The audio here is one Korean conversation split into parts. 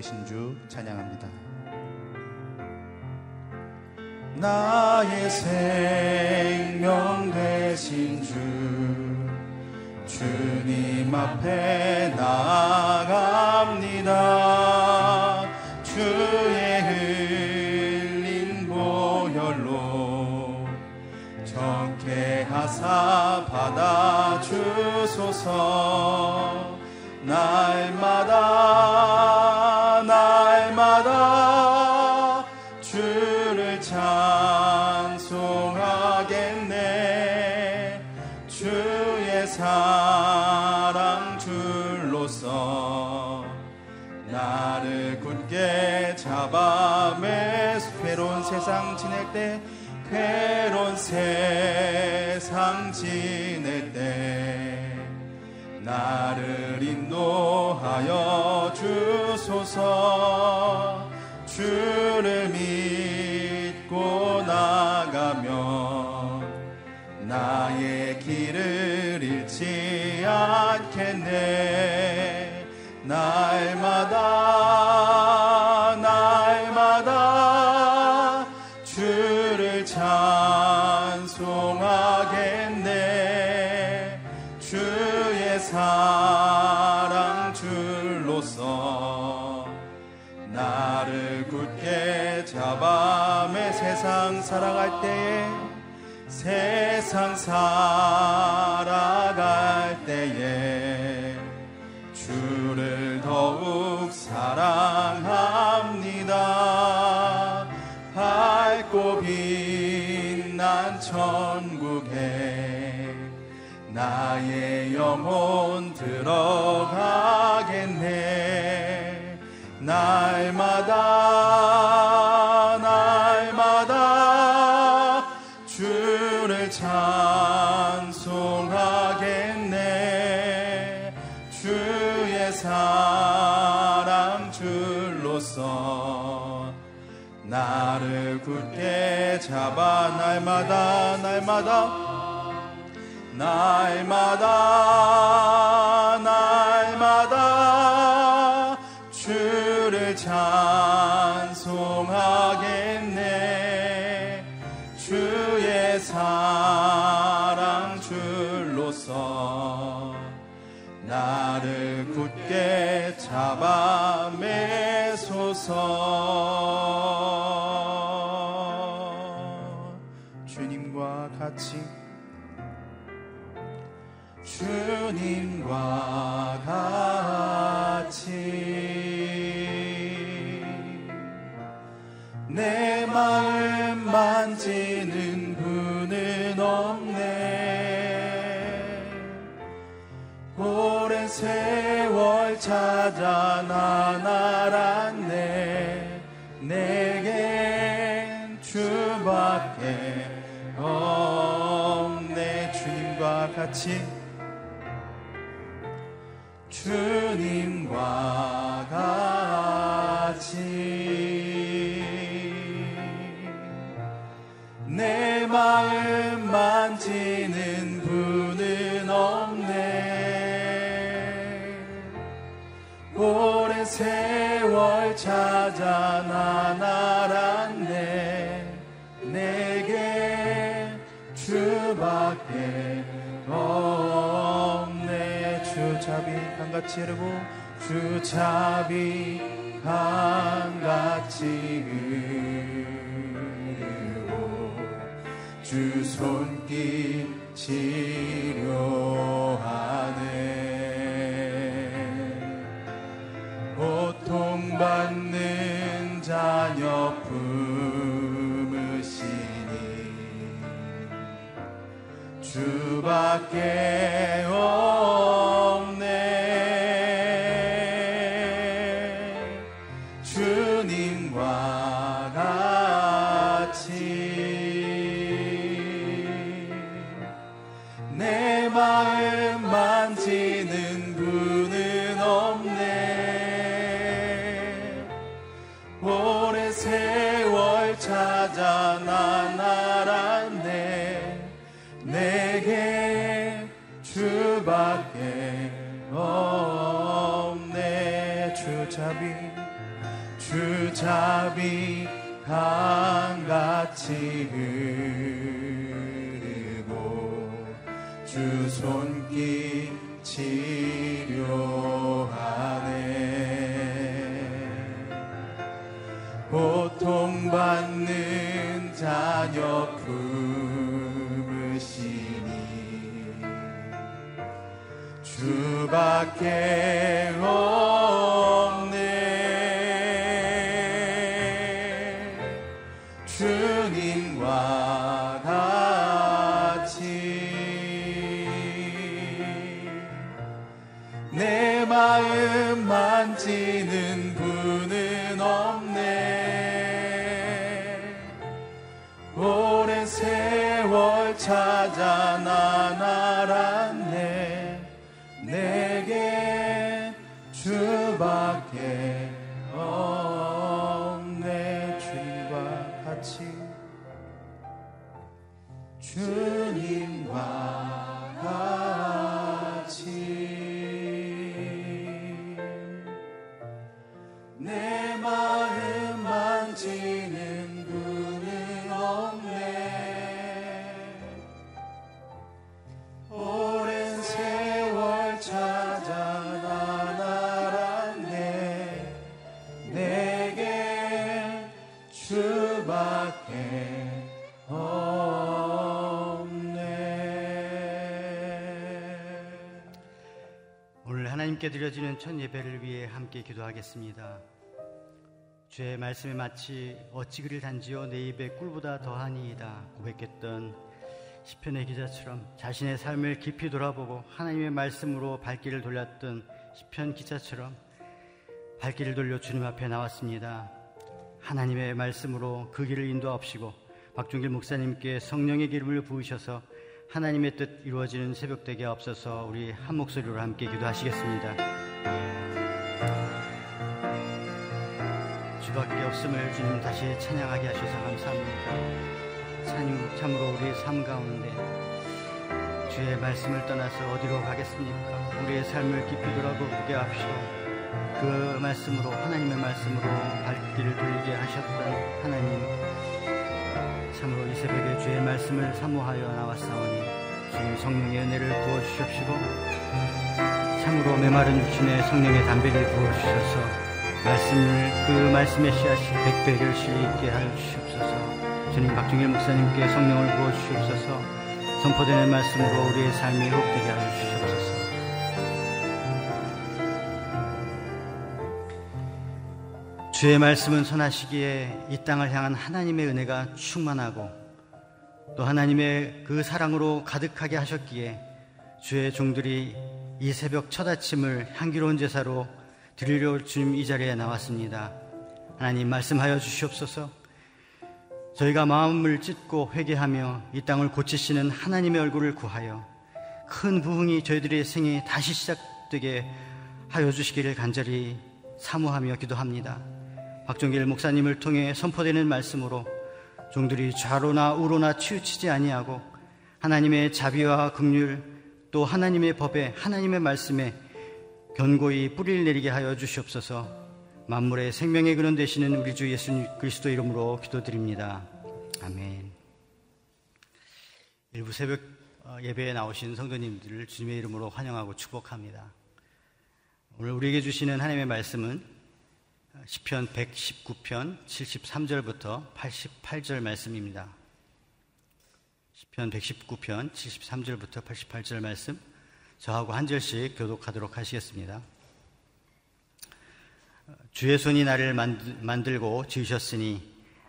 되신 주 찬양합니다. 나의 생명 되신 주 주님 앞에 나아갑니다. 주의 흘린 보혈로 정케 하사 받아 주소서 나를 굳게 잡아 매. 괴로운 세상 지낼 때 괴로운 세상 지낼 때. 나를 인도하여 주소서. 주를 믿고 때에 세상 살아갈 때에 주를 더욱 사랑합니다. 밝고 빛난 천국에 나의 영혼 들어가겠네. 날마다 잡아 날마다 날마다 날마다 날마다 주를 찬송하겠네. 주의 사랑 줄로서 나를 굳게 잡아 매소서 같이 주님과 같이 내 마음 만지는 분은 없네. 오랜 세월 찾아 난알 같이 주님과 같이 내 마음 만지는 분은 없네. 오랜 세월 찾아 난 알았네 내게 주밖에 없네. 주잡이 한같이 흐르고 주잡이 한같이 흐르고 주 손길 치료 세월 찾아 난알 주잡이 주잡이 강같이 흐르고 주 손길 치료하네 고통받는 자녀 품으시니 주밖에 없 세월 찾아 난 알았네. 내게 주밖에 없네. 주님과 같이 주님과 드려지는 첫 예배를 위해 함께 기도하겠습니다. 주의 말씀에 마치 어찌 그리 단지요 내 입에 꿀보다 더하니이다 고백했던 시편의 기자처럼 자신의 삶을 깊이 돌아보고 하나님의 말씀으로 발길을 돌렸던 시편 기자처럼 발길을 돌려 주님 앞에 나왔습니다. 하나님의 말씀으로 그 길을 인도하옵시고 박종길 목사님께 성령의 기름을 부으셔서 하나님의 뜻 이루어지는 새벽 되게 없어서 우리 한 목소리로 함께 기도하시겠습니다. 주밖에 없음을 주님 다시 찬양하게 하셔서 감사합니다. 참, 참으로 우리 삶 가운데 주의 말씀을 떠나서 어디로 가겠습니까? 우리의 삶을 깊이 돌아보게 합시오. 그 말씀으로 하나님의 말씀으로 발길을 돌리게 하셨던 하나님 참으로 이 새벽에 주의 말씀을 사모하여 나왔사오니 주님 성령의 은혜를 부어주시옵시고 참으로 메마른 육신에 성령의 담배를 부어주셔서 말씀을 그 말씀의 씨앗이 백배를 실리있게 하여 주시옵소서. 주님 박중일 목사님께 성령을 부어주시옵소서. 선포되는 말씀으로 우리의 삶이 회복되게 하여 주시옵소서. 주의 말씀은 선하시기에 이 땅을 향한 하나님의 은혜가 충만하고 또 하나님의 그 사랑으로 가득하게 하셨기에 주의 종들이 이 새벽 첫 아침을 향기로운 제사로 드리려 주님 이 자리에 나왔습니다. 하나님 말씀하여 주시옵소서. 저희가 마음을 찢고 회개하며 이 땅을 고치시는 하나님의 얼굴을 구하여 큰 부흥이 저희들의 생에 다시 시작되게 하여 주시기를 간절히 사모하며 기도합니다. 박종길 목사님을 통해 선포되는 말씀으로 종들이 좌로나 우로나 치우치지 아니하고 하나님의 자비와 긍휼 또 하나님의 법에 하나님의 말씀에 견고히 뿌리를 내리게 하여 주시옵소서. 만물의 생명의 근원 되시는 우리 주 예수 그리스도 이름으로 기도드립니다. 아멘. 일부 새벽 어, 예배에 나오신 성도님들을 주님의 이름으로 환영하고 축복합니다. 오늘 우리에게 주시는 하나님의 말씀은 시편 119편 73절부터 88절 말씀입니다. 시편 119편 73절부터 88절 말씀 저하고 한 절씩 교독하도록 하시겠습니다. 주의 손이 나를 만들고 지으셨으니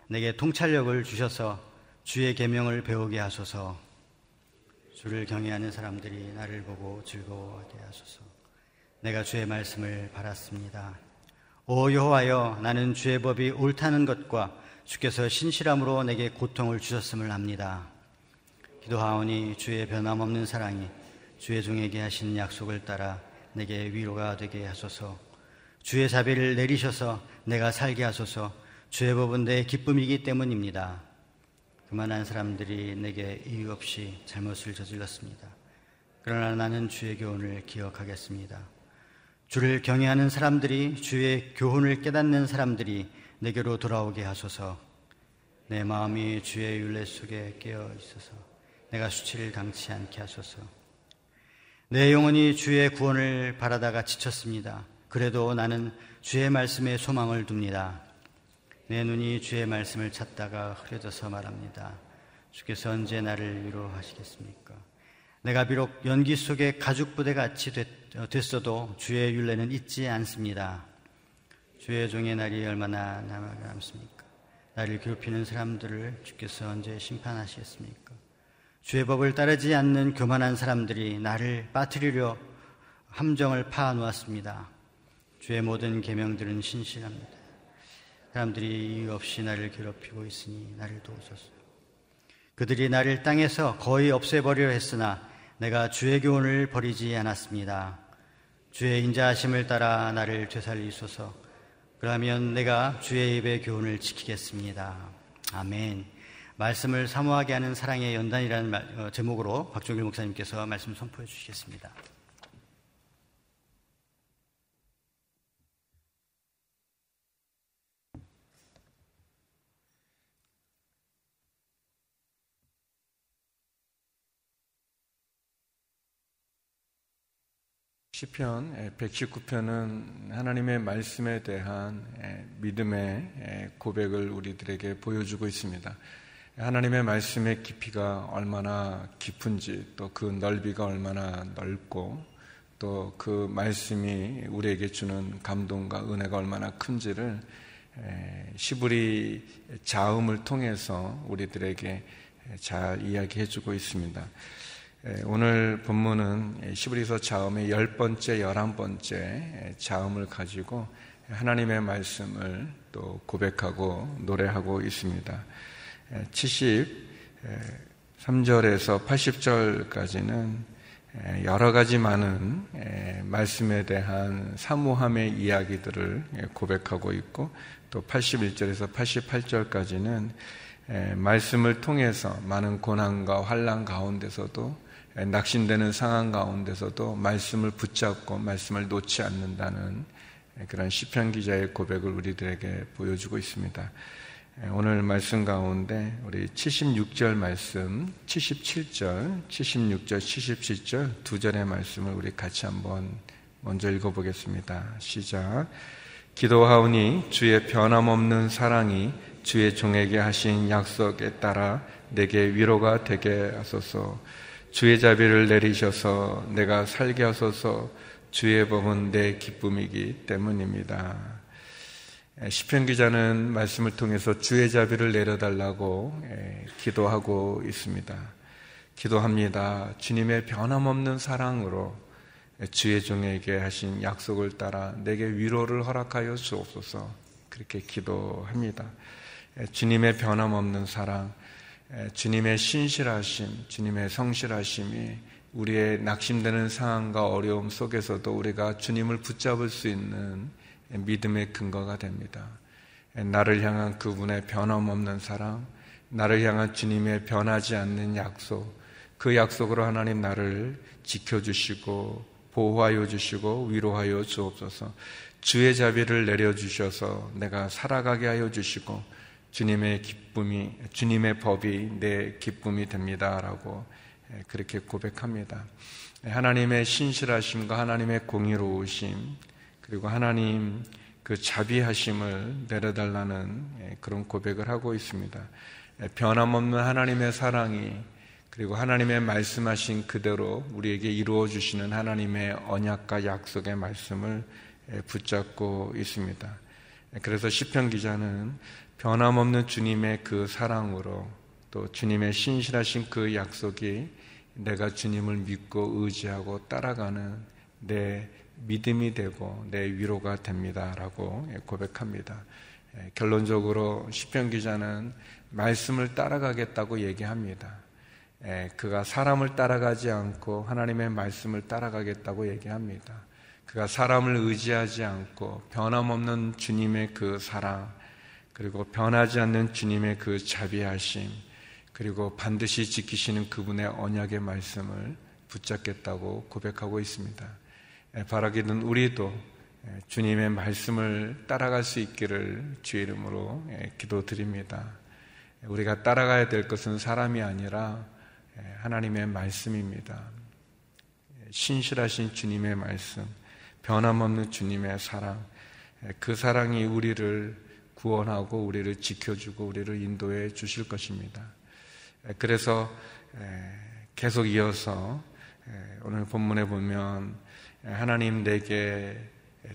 내게 통찰력을 주셔서 주의 계명을 배우게 하소서. 주를 경외하는 사람들이 나를 보고 즐거워하게 하소서. 내가 주의 말씀을 바랐습니다. 오 여호와여 나는 주의 법이 옳다는 것과 주께서 신실함으로 내게 고통을 주셨음을 압니다. 기도하오니 주의 변함없는 사랑이 주의 종에게 하신 약속을 따라 내게 위로가 되게 하소서. 주의 자비를 내리셔서 내가 살게 하소서. 주의 법은 내 기쁨이기 때문입니다. 그만한 사람들이 내게 이유 없이 잘못을 저질렀습니다. 그러나 나는 주의 교훈을 기억하겠습니다. 주를 경외하는 사람들이 주의 교훈을 깨닫는 사람들이 내게로 돌아오게 하소서. 내 마음이 주의 윤례 속에 깨어 있어서 내가 수치를 당치 않게 하소서. 내 영혼이 주의 구원을 바라다가 지쳤습니다. 그래도 나는 주의 말씀에 소망을 둡니다. 내 눈이 주의 말씀을 찾다가 흐려져서 말합니다. 주께서 언제 나를 위로하시겠습니까? 내가 비록 연기 속에 가죽 부대 같이 됐, 어도 주의 윤례는 잊지 않습니다. 주의 종의 날이 얼마나 남습니까? 나를 괴롭히는 사람들을 주께서 언제 심판하시겠습니까? 주의 법을 따르지 않는 교만한 사람들이 나를 빠뜨리려 함정을 파아 놓았습니다. 주의 모든 계명들은 신실합니다. 사람들이 이유 없이 나를 괴롭히고 있으니 나를 도우소서. 그들이 나를 땅에서 거의 없애버리려 했으나 내가 주의 교훈을 버리지 않았습니다. 주의 인자하심을 따라 나를 되살리소서. 그러면 내가 주의 입의 교훈을 지키겠습니다. 아멘. 말씀을 사모하게 하는 사랑의 연단이라는 어, 제목으로 박종길 목사님께서 말씀 선포해 주시겠습니다. 시편 119편은 하나님의 말씀에 대한 믿음의 고백을 우리들에게 보여주고 있습니다. 하나님의 말씀의 깊이가 얼마나 깊은지 또 그 넓이가 얼마나 넓고 또 그 말씀이 우리에게 주는 감동과 은혜가 얼마나 큰지를 시부리 자음을 통해서 우리들에게 잘 이야기해 주고 있습니다. 오늘 본문은 시브리서 자음의 열 번째, 열한 번째 자음을 가지고 하나님의 말씀을 또 고백하고 노래하고 있습니다. 73절에서 80절까지는 여러 가지 많은 말씀에 대한 사모함의 이야기들을 고백하고 있고 또 81절에서 88절까지는 말씀을 통해서 많은 고난과 환란 가운데서도 낙심되는 상황 가운데서도 말씀을 붙잡고 말씀을 놓지 않는다는 그런 시편 기자의 고백을 우리들에게 보여주고 있습니다. 오늘 말씀 가운데 우리 76절 말씀, 77절, 76절, 77절 두 절의 말씀을 우리 같이 한번 먼저 읽어보겠습니다. 시작. 기도하오니 주의 변함없는 사랑이 주의 종에게 하신 약속에 따라 내게 위로가 되게 하소서. 주의 자비를 내리셔서 내가 살게 하소서 주의 법은 내 기쁨이기 때문입니다. 시편 기자는 말씀을 통해서 주의 자비를 내려달라고 기도하고 있습니다. 기도합니다. 주님의 변함없는 사랑으로 주의 종에게 하신 약속을 따라 내게 위로를 허락하여 주옵소서 그렇게 기도합니다. 주님의 변함없는 사랑, 주님의 신실하심, 주님의 성실하심이 우리의 낙심되는 상황과 어려움 속에서도 우리가 주님을 붙잡을 수 있는 믿음의 근거가 됩니다. 나를 향한 그분의 변함없는 사랑, 나를 향한 주님의 변하지 않는 약속, 그 약속으로 하나님 나를 지켜주시고 보호하여 주시고 위로하여 주옵소서. 주의 자비를 내려 주셔서 내가 살아가게 하여 주시고 주님의 기쁨이, 주님의 법이 내 기쁨이 됩니다라고 예, 그렇게 고백합니다. 하나님의 신실하심과 하나님의 공의로우심, 그리고 하나님 그 자비하심을 내려달라는 예, 그런 고백을 하고 있습니다. 예, 변함없는 하나님의 사랑이 그리고 하나님의 말씀하신 그대로 우리에게 이루어 주시는 하나님의 언약과 약속의 말씀을 붙잡고 있습니다. 그래서 시편 기자는 변함없는 주님의 그 사랑으로 또 주님의 신실하신 그 약속이 내가 주님을 믿고 의지하고 따라가는 내 믿음이 되고 내 위로가 됩니다라고 고백합니다. 예, 결론적으로 시편 기자는 말씀을 따라가겠다고 얘기합니다. 예, 그가 사람을 따라가지 않고 하나님의 말씀을 따라가겠다고 얘기합니다. 그가 사람을 의지하지 않고 변함없는 주님의 그 사랑, 그리고 변하지 않는 주님의 그 자비하심, 그리고 반드시 지키시는 그분의 언약의 말씀을 붙잡겠다고 고백하고 있습니다. 바라기는 우리도 주님의 말씀을 따라갈 수 있기를 주의 이름으로 기도드립니다. 우리가 따라가야 될 것은 사람이 아니라 하나님의 말씀입니다. 신실하신 주님의 말씀, 변함없는 주님의 사랑, 그 사랑이 우리를 구원하고 우리를 지켜주고 우리를 인도해 주실 것입니다. 그래서 계속 이어서 오늘 본문에 보면 하나님 내게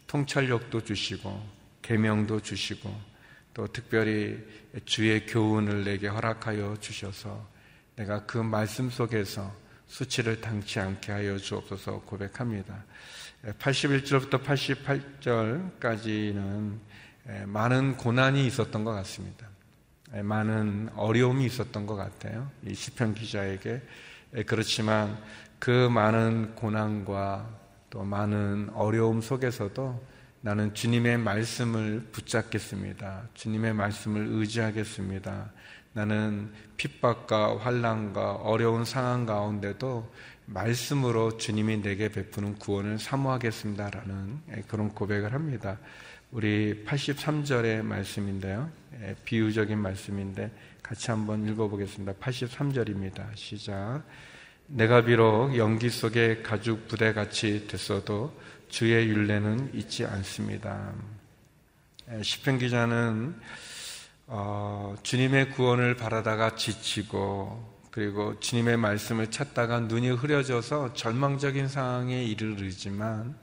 통찰력도 주시고 계명도 주시고 또 특별히 주의 교훈을 내게 허락하여 주셔서 내가 그 말씀 속에서 수치를 당치 않게 하여 주옵소서 고백합니다. 81절부터 88절까지는 많은 고난이 있었던 것 같습니다. 많은 어려움이 있었던 것 같아요. 이 시편 기자에게 그렇지만 그 많은 고난과 또 많은 어려움 속에서도 나는 주님의 말씀을 붙잡겠습니다. 주님의 말씀을 의지하겠습니다. 나는 핍박과 환란과 어려운 상황 가운데도 말씀으로 주님이 내게 베푸는 구원을 사모하겠습니다라는 그런 고백을 합니다. 우리 83절의 말씀인데요. 비유적인 말씀인데 같이 한번 읽어보겠습니다. 83절입니다. 시작. 내가 비록 연기 속에 가죽 부대 같이 됐어도 주의 윤례는 잊지 않습니다. 시편 기자는 어, 주님의 구원을 바라다가 지치고 그리고 주님의 말씀을 찾다가 눈이 흐려져서 절망적인 상황에 이르르지만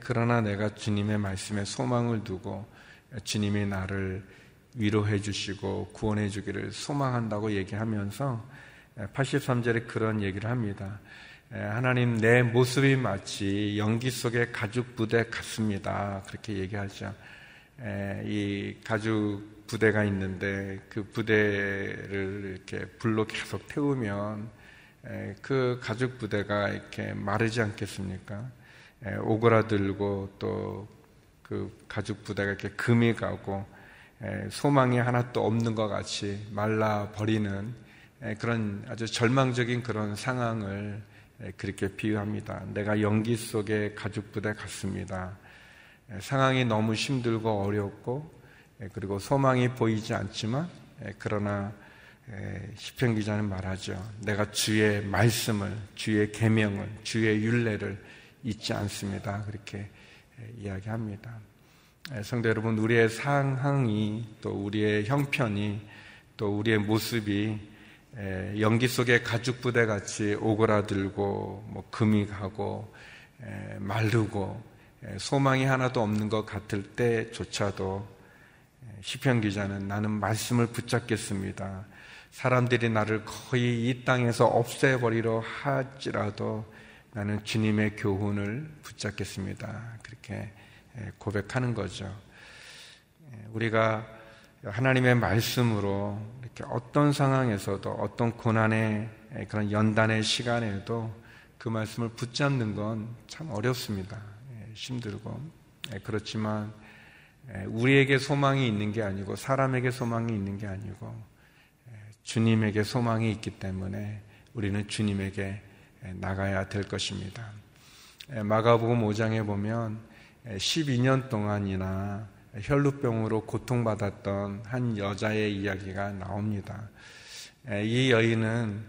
그러나 내가 주님의 말씀에 소망을 두고 주님이 나를 위로해 주시고 구원해 주기를 소망한다고 얘기하면서 83절에 그런 얘기를 합니다. 하나님 내 모습이 마치 연기 속의 가죽 부대 같습니다. 그렇게 얘기하죠. 이 가죽 부대가 있는데 그 부대를 이렇게 불로 계속 태우면 그 가죽 부대가 이렇게 마르지 않겠습니까? 오그라들고 또 그 가죽 부대가 이렇게 금이 가고 소망이 하나도 없는 것 같이 말라 버리는 그런 아주 절망적인 그런 상황을 그렇게 비유합니다. 내가 연기 속에 가죽 부대 같습니다. 상황이 너무 힘들고 어렵고 그리고 소망이 보이지 않지만 그러나 시편 기자는 말하죠. 내가 주의 말씀을, 주의 계명을, 주의 윤례를 잊지 않습니다. 그렇게 이야기합니다. 성도 여러분, 우리의 상황이 또 우리의 형편이 또 우리의 모습이 연기 속에 가죽 부대 같이 오그라들고 뭐 금이 가고 마르고 소망이 하나도 없는 것 같을 때조차도 시편 기자는 나는 말씀을 붙잡겠습니다. 사람들이 나를 거의 이 땅에서 없애버리려 할지라도 나는 주님의 교훈을 붙잡겠습니다. 그렇게 고백하는 거죠. 우리가 하나님의 말씀으로 이렇게 어떤 상황에서도 어떤 고난의 그런 연단의 시간에도 그 말씀을 붙잡는 건 참 어렵습니다. 힘들고 예, 그렇지만 예, 우리에게 소망이 있는 게 아니고 사람에게 소망이 있는 게 아니고 예, 주님에게 소망이 있기 때문에 우리는 주님에게 나가야 될 것입니다. 마가복음 5장에 보면 12년 동안이나 혈루병으로 고통받았던 한 여자의 이야기가 나옵니다. 이 여인은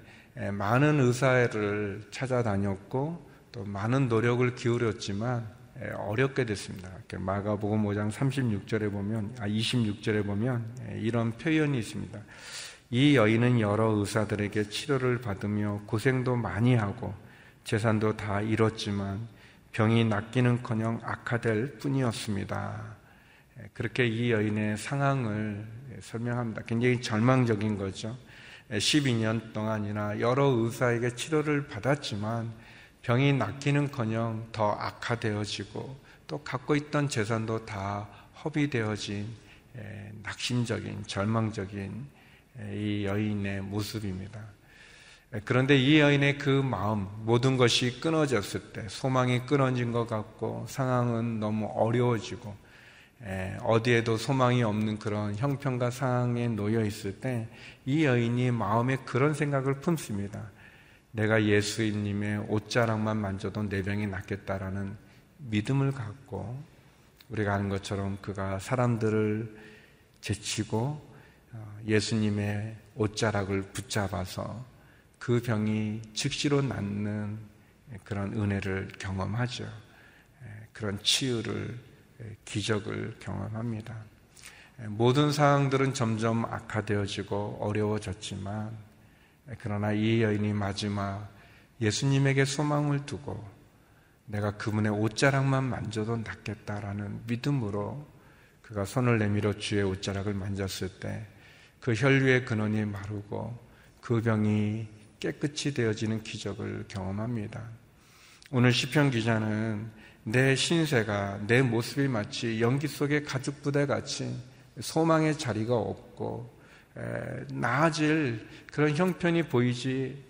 많은 의사를 찾아다녔고 또 많은 노력을 기울였지만 예, 어렵게 됐습니다. 마가복음 5장 36절에 보면 아 26절에 보면 예, 이런 표현이 있습니다. 이 여인은 여러 의사들에게 치료를 받으며 고생도 많이 하고 재산도 다 잃었지만 병이 낫기는커녕 악화될 뿐이었습니다. 예, 그렇게 이 여인의 상황을 설명합니다. 굉장히 절망적인 거죠. 12년 동안이나 여러 의사에게 치료를 받았지만 병이 낫기는커녕 더 악화되어지고 또 갖고 있던 재산도 다 허비되어진 낙심적인 절망적인 이 여인의 모습입니다. 그런데 이 여인의 그 마음, 모든 것이 끊어졌을 때, 소망이 끊어진 것 같고, 상황은 너무 어려워지고, 어디에도 소망이 없는 그런 형편과 상황에 놓여 있을 때, 이 여인이 마음에 그런 생각을 품습니다. 내가 예수님의 옷자락만 만져도 내 병이 낫겠다라는 믿음을 갖고 우리가 아는 것처럼 그가 사람들을 제치고 어, 예수님의 옷자락을 붙잡아서 그 병이 즉시로 낫는 그런 은혜를 경험하죠. 그런 치유를, 기적을 경험합니다. 모든 상황들은 점점 악화되어지고 어려워졌지만, 그러나 이 여인이 마지막 예수님에게 소망을 두고 내가 그분의 옷자락만 만져도 낫겠다라는 믿음으로 그가 손을 내밀어 주의 옷자락을 만졌을 때 그 혈류의 근원이 마르고 그 병이 깨끗이 되어지는 기적을 경험합니다. 오늘 시편 기자는 내 신세가 내 모습이 마치 연기 속의 가죽 부대 같이 소망의 자리가 없고 에, 나아질 그런 형편이 보이지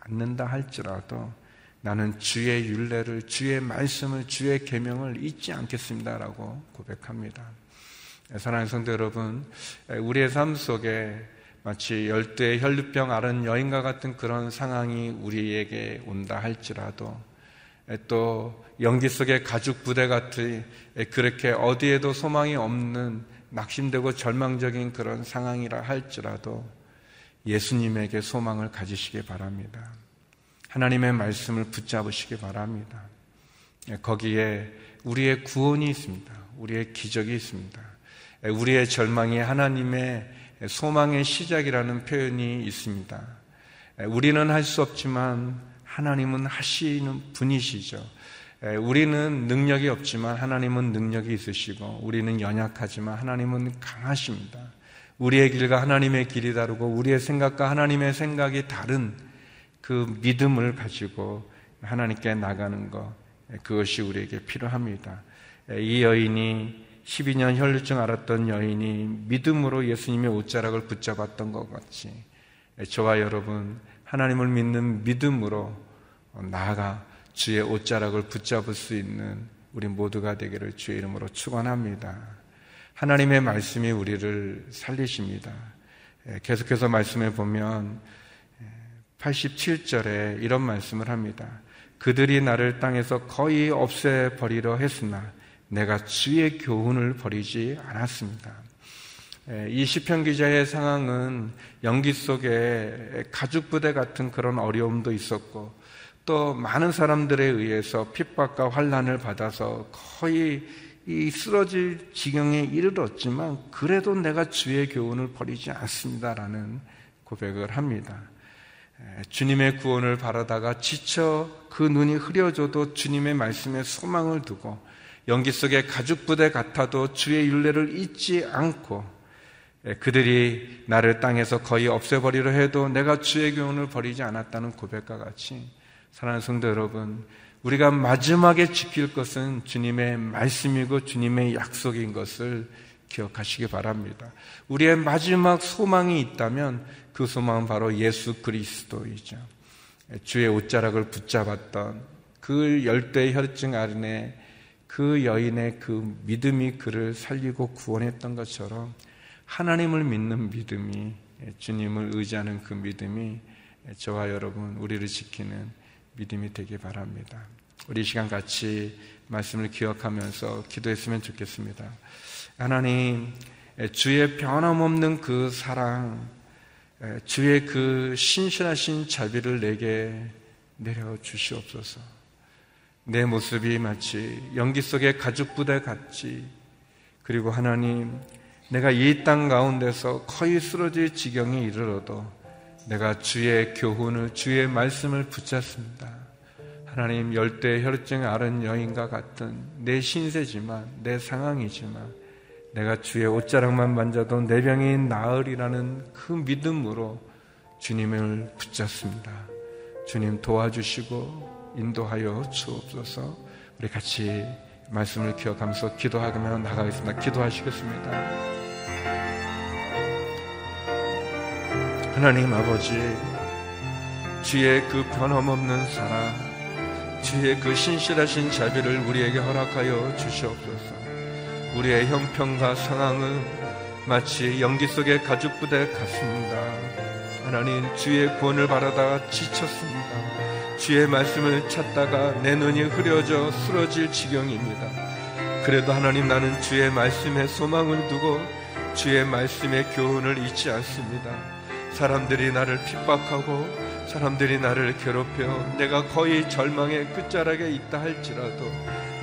않는다 할지라도 나는 주의 윤례를 주의 말씀을 주의 계명을 잊지 않겠습니다라고 고백합니다. 사랑하는 성도 여러분, 우리의 삶 속에 마치 열대 혈류병 앓은 여인과 같은 그런 상황이 우리에게 온다 할지라도 또 연기 속의 가죽 부대 같이 그렇게 어디에도 소망이 없는 낙심되고 절망적인 그런 상황이라 할지라도 예수님에게 소망을 가지시기 바랍니다. 하나님의 말씀을 붙잡으시기 바랍니다. 거기에 우리의 구원이 있습니다. 우리의 기적이 있습니다. 우리의 절망이 하나님의 소망의 시작이라는 표현이 있습니다. 우리는 할 수 없지만 하나님은 하시는 분이시죠. 우리는 능력이 없지만 하나님은 능력이 있으시고 우리는 연약하지만 하나님은 강하십니다. 우리의 길과 하나님의 길이 다르고 우리의 생각과 하나님의 생각이 다른 그 믿음을 가지고 하나님께 나가는 것 그것이 우리에게 필요합니다. 이 여인이 12년 혈류증 앓았던 여인이 믿음으로 예수님의 옷자락을 붙잡았던 것 같이 저와 여러분 하나님을 믿는 믿음으로 나아가 주의 옷자락을 붙잡을 수 있는 우리 모두가 되기를 주의 이름으로 축원합니다. 하나님의 말씀이 우리를 살리십니다. 계속해서 말씀해 보면 87절에 이런 말씀을 합니다. 그들이 나를 땅에서 거의 없애버리려 했으나 내가 주의 교훈을 버리지 않았습니다. 이 시편 기자의 상황은 연기 속에 가죽 부대 같은 그런 어려움도 있었고 또 많은 사람들에 의해서 핍박과 환란을 받아서 거의 이 쓰러질 지경에 이르렀지만 그래도 내가 주의 교훈을 버리지 않습니다라는 고백을 합니다. 주님의 구원을 바라다가 지쳐 그 눈이 흐려져도 주님의 말씀에 소망을 두고 연기 속에 가죽 부대 같아도 주의 윤례를 잊지 않고 그들이 나를 땅에서 거의 없애버리려 해도 내가 주의 교훈을 버리지 않았다는 고백과 같이 사랑하는 성도 여러분 우리가 마지막에 지킬 것은 주님의 말씀이고 주님의 약속인 것을 기억하시기 바랍니다. 우리의 마지막 소망이 있다면 그 소망은 바로 예수 그리스도이죠. 주의 옷자락을 붙잡았던 그 열대 혈증 아른의 그 여인의 그 믿음이 그를 살리고 구원했던 것처럼 하나님을 믿는 믿음이 주님을 의지하는 그 믿음이 저와 여러분 우리를 지키는 믿음이 되기 바랍니다. 우리 시간 같이 말씀을 기억하면서 기도했으면 좋겠습니다. 하나님, 주의 변함없는 그 사랑, 주의 그 신실하신 자비를 내게 내려 주시옵소서. 내 모습이 마치 연기 속의 가죽 부대 같이 그리고 하나님, 내가 이 땅 가운데서 거의 쓰러질 지경에 이르러도 내가 주의 교훈을, 주의 말씀을 붙잡습니다. 하나님 열대 혈증 앓은 여인과 같은 내 신세지만, 내 상황이지만, 내가 주의 옷자락만 만져도 내 병이 나으리라는 그 믿음으로 주님을 붙잡습니다. 주님 도와주시고 인도하여 주옵소서. 우리 같이 말씀을 기억하면서 기도하며 나가겠습니다. 기도하시겠습니다. 하나님 아버지, 주의 그 변함없는 사랑, 주의 그 신실하신 자비를 우리에게 허락하여 주시옵소서. 우리의 형편과 상황은 마치 연기 속의 가죽 부대 같습니다. 하나님 주의 구원을 바라다가 지쳤습니다. 주의 말씀을 찾다가 내 눈이 흐려져 쓰러질 지경입니다. 그래도 하나님 나는 주의 말씀에 소망을 두고 주의 말씀의 교훈을 잊지 않습니다. 사람들이 나를 핍박하고 사람들이 나를 괴롭혀 내가 거의 절망의 끝자락에 있다 할지라도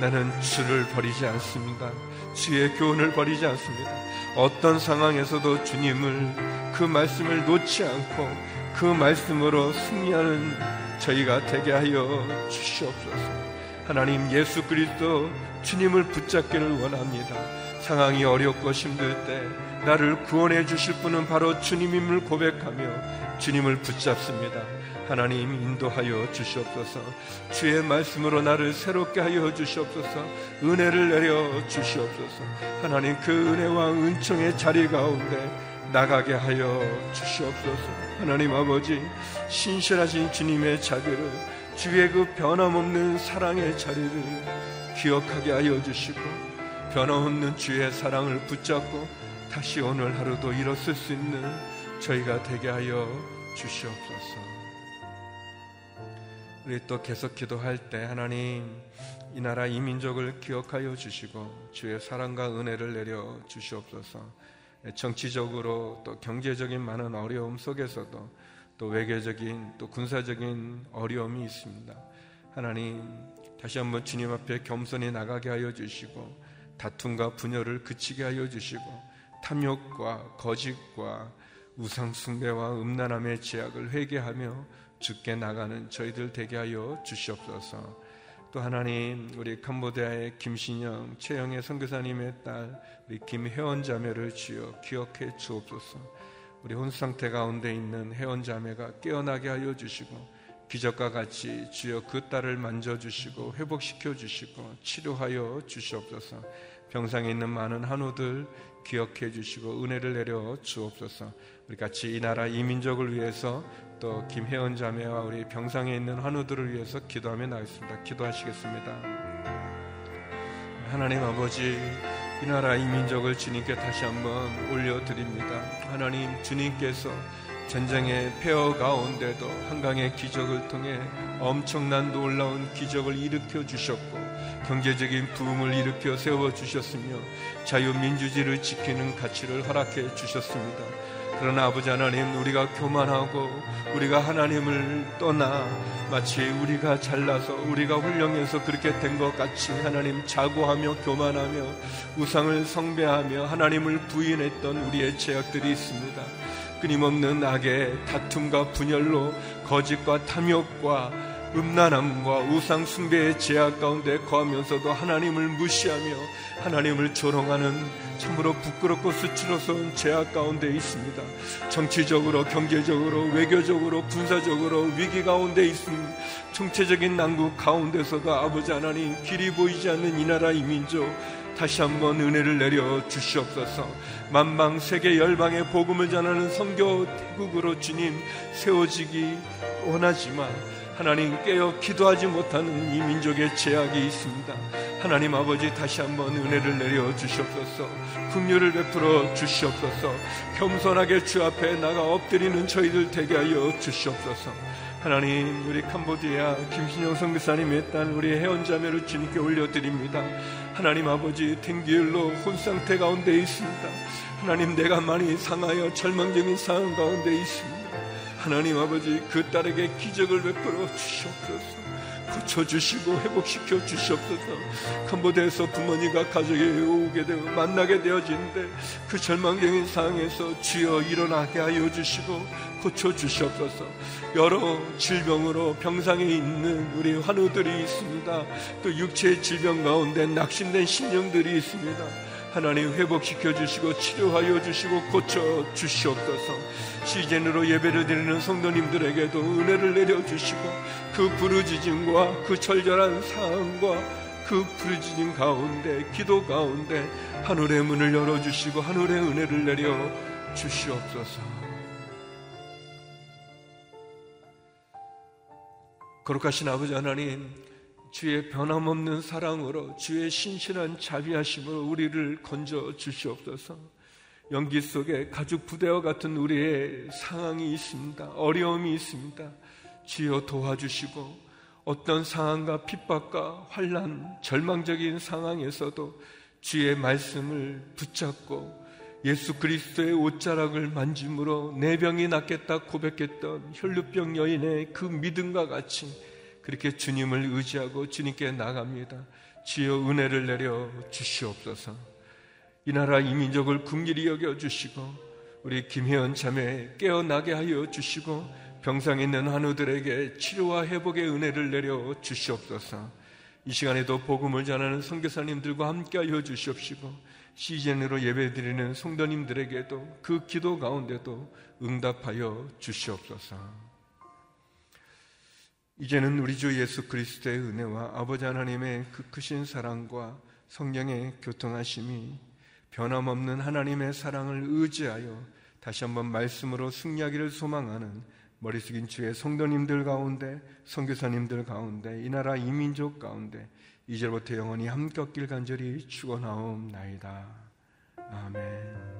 나는 주를 버리지 않습니다. 주의 교훈을 버리지 않습니다. 어떤 상황에서도 주님을 그 말씀을 놓지 않고 그 말씀으로 승리하는 저희가 되게 하여 주시옵소서. 하나님 예수 그리스도 주님을 붙잡기를 원합니다. 상황이 어렵고 힘들 때 나를 구원해 주실 분은 바로 주님임을 고백하며 주님을 붙잡습니다. 하나님 인도하여 주시옵소서. 주의 말씀으로 나를 새롭게 하여 주시옵소서. 은혜를 내려 주시옵소서. 하나님 그 은혜와 은총의 자리 가운데 나가게 하여 주시옵소서. 하나님 아버지 신실하신 주님의 자비를 주의 그 변함없는 사랑의 자리를 기억하게 하여 주시고 변함없는 주의 사랑을 붙잡고 다시 오늘 하루도 일어설 수 있는 저희가 되게 하여 주시옵소서. 우리 또 계속 기도할 때 하나님 이 나라 이 민족을 기억하여 주시고 주의 사랑과 은혜를 내려 주시옵소서. 정치적으로 또 경제적인 많은 어려움 속에서도 또 외교적인 또 군사적인 어려움이 있습니다. 하나님 다시 한번 주님 앞에 겸손히 나가게 하여 주시고 다툼과 분열을 그치게 하여 주시고 탐욕과 거짓과 우상 숭배와 음란함의 제약을 회개하며 죽게 나가는 저희들 되게 하여 주시옵소서. 또 하나님 우리 캄보디아의 김신영 최영의 선교사님의 딸 우리 김혜원 자매를 주여 기억해 주옵소서. 우리 혼 상태 가운데 있는 혜원 자매가 깨어나게 하여 주시고 기적과 같이 주여 그 딸을 만져 주시고 회복시켜 주시고 치료하여 주시옵소서. 병상에 있는 많은 한우들 기억해 주시고 은혜를 내려 주옵소서. 우리 같이 이 나라 이 민족을 위해서 또 김혜원 자매와 우리 병상에 있는 환우들을 위해서 기도하며 나겠습니다. 기도하시겠습니다. 하나님 아버지 이 나라 이 민족을 주님께 다시 한번 올려드립니다. 하나님 주님께서 전쟁의 폐허 가운데도 한강의 기적을 통해 엄청난 놀라운 기적을 일으켜 주셨고 경제적인 부흥을 일으켜 세워 주셨으며 자유민주주의를 지키는 가치를 허락해 주셨습니다. 그러나 아버지 하나님 우리가 교만하고 우리가 하나님을 떠나 마치 우리가 잘나서 우리가 훌륭해서 그렇게 된 것 같이 하나님 자고하며 교만하며 우상을 성배하며 하나님을 부인했던 우리의 죄악들이 있습니다. 끊임없는 악의 다툼과 분열로 거짓과 탐욕과 음란함과 우상 숭배의 제약 가운데 거하면서도 하나님을 무시하며 하나님을 조롱하는 참으로 부끄럽고 수치로서운 제약 가운데 있습니다. 정치적으로, 경제적으로, 외교적으로, 군사적으로 위기 가운데 있습니다. 총체적인 난국 가운데서도 아버지 하나님 길이 보이지 않는 이 나라 이 민족 다시 한번 은혜를 내려 주시옵소서. 만방 세계 열방의 복음을 전하는 성교 태국으로 주님 세워지기 원하지만 하나님 깨어 기도하지 못하는 이 민족의 제약이 있습니다. 하나님 아버지 다시 한번 은혜를 내려 주시옵소서. 긍휼을 베풀어 주시옵소서. 겸손하게 주 앞에 나가 엎드리는 저희들 되게 하여 주시옵소서. 하나님 우리 캄보디아 김신영 선교사님의 딸 우리 회원자매를 주님께 올려드립니다. 하나님 아버지 탱기일로 혼상태 가운데 있습니다. 하나님 내가 많이 상하여 절망적인 상황 가운데 있습니다. 하나님 아버지 그 딸에게 기적을 베풀어 주시옵소서. 고쳐주시고 회복시켜 주시옵소서. 캄보디아에서 부모님과 가족이 오게 되고 만나게 되어지는데 그 절망적인 상황에서 주여 일어나게 하여 주시고 고쳐 주시옵소서. 여러 질병으로 병상에 있는 우리 환우들이 있습니다. 또 육체의 질병 가운데 낙심된 심령들이 있습니다. 하나님 회복시켜 주시고 치료하여 주시고 고쳐 주시옵소서. 시즌으로 예배를 드리는 성도님들에게도 은혜를 내려 주시고 그 부르짖음과 그 절절한 사랑과 그 부르짖음 가운데 기도 가운데 하늘의 문을 열어 주시고 하늘의 은혜를 내려 주시옵소서. 거룩하신 아버지 하나님 주의 변함없는 사랑으로 주의 신실한 자비하심으로 우리를 건져 주시옵소서. 연기 속에 가죽 부대와 같은 우리의 상황이 있습니다. 어려움이 있습니다. 주여 도와주시고 어떤 상황과 핍박과 환란, 절망적인 상황에서도 주의 말씀을 붙잡고 예수 그리스도의 옷자락을 만짐으로 내 병이 낫겠다 고백했던 혈루병 여인의 그 믿음과 같이 그렇게 주님을 의지하고 주님께 나갑니다. 주여 은혜를 내려 주시옵소서. 이 나라 이 민족을 궁일이 여겨 주시고 우리 김혜연 자매 깨어나게 하여 주시고 병상에 있는 한우들에게 치료와 회복의 은혜를 내려 주시옵소서. 이 시간에도 복음을 전하는 선교사님들과 함께하여 주시옵시고 시즌으로 예배드리는 성도님들에게도 그 기도 가운데도 응답하여 주시옵소서. 이제는 우리 주 예수 그리스도의 은혜와 아버지 하나님의 그 크신 사랑과 성령의 교통하심이 변함없는 하나님의 사랑을 의지하여 다시 한번 말씀으로 승리하기를 소망하는 머리 숙인 주의 성도님들 가운데 성교사님들 가운데 이 나라 이민족 가운데 이제부터 영원히 함께 길 간절히 축원하옵나이다. 아멘.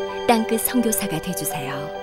땅끝 성교사가 되주세요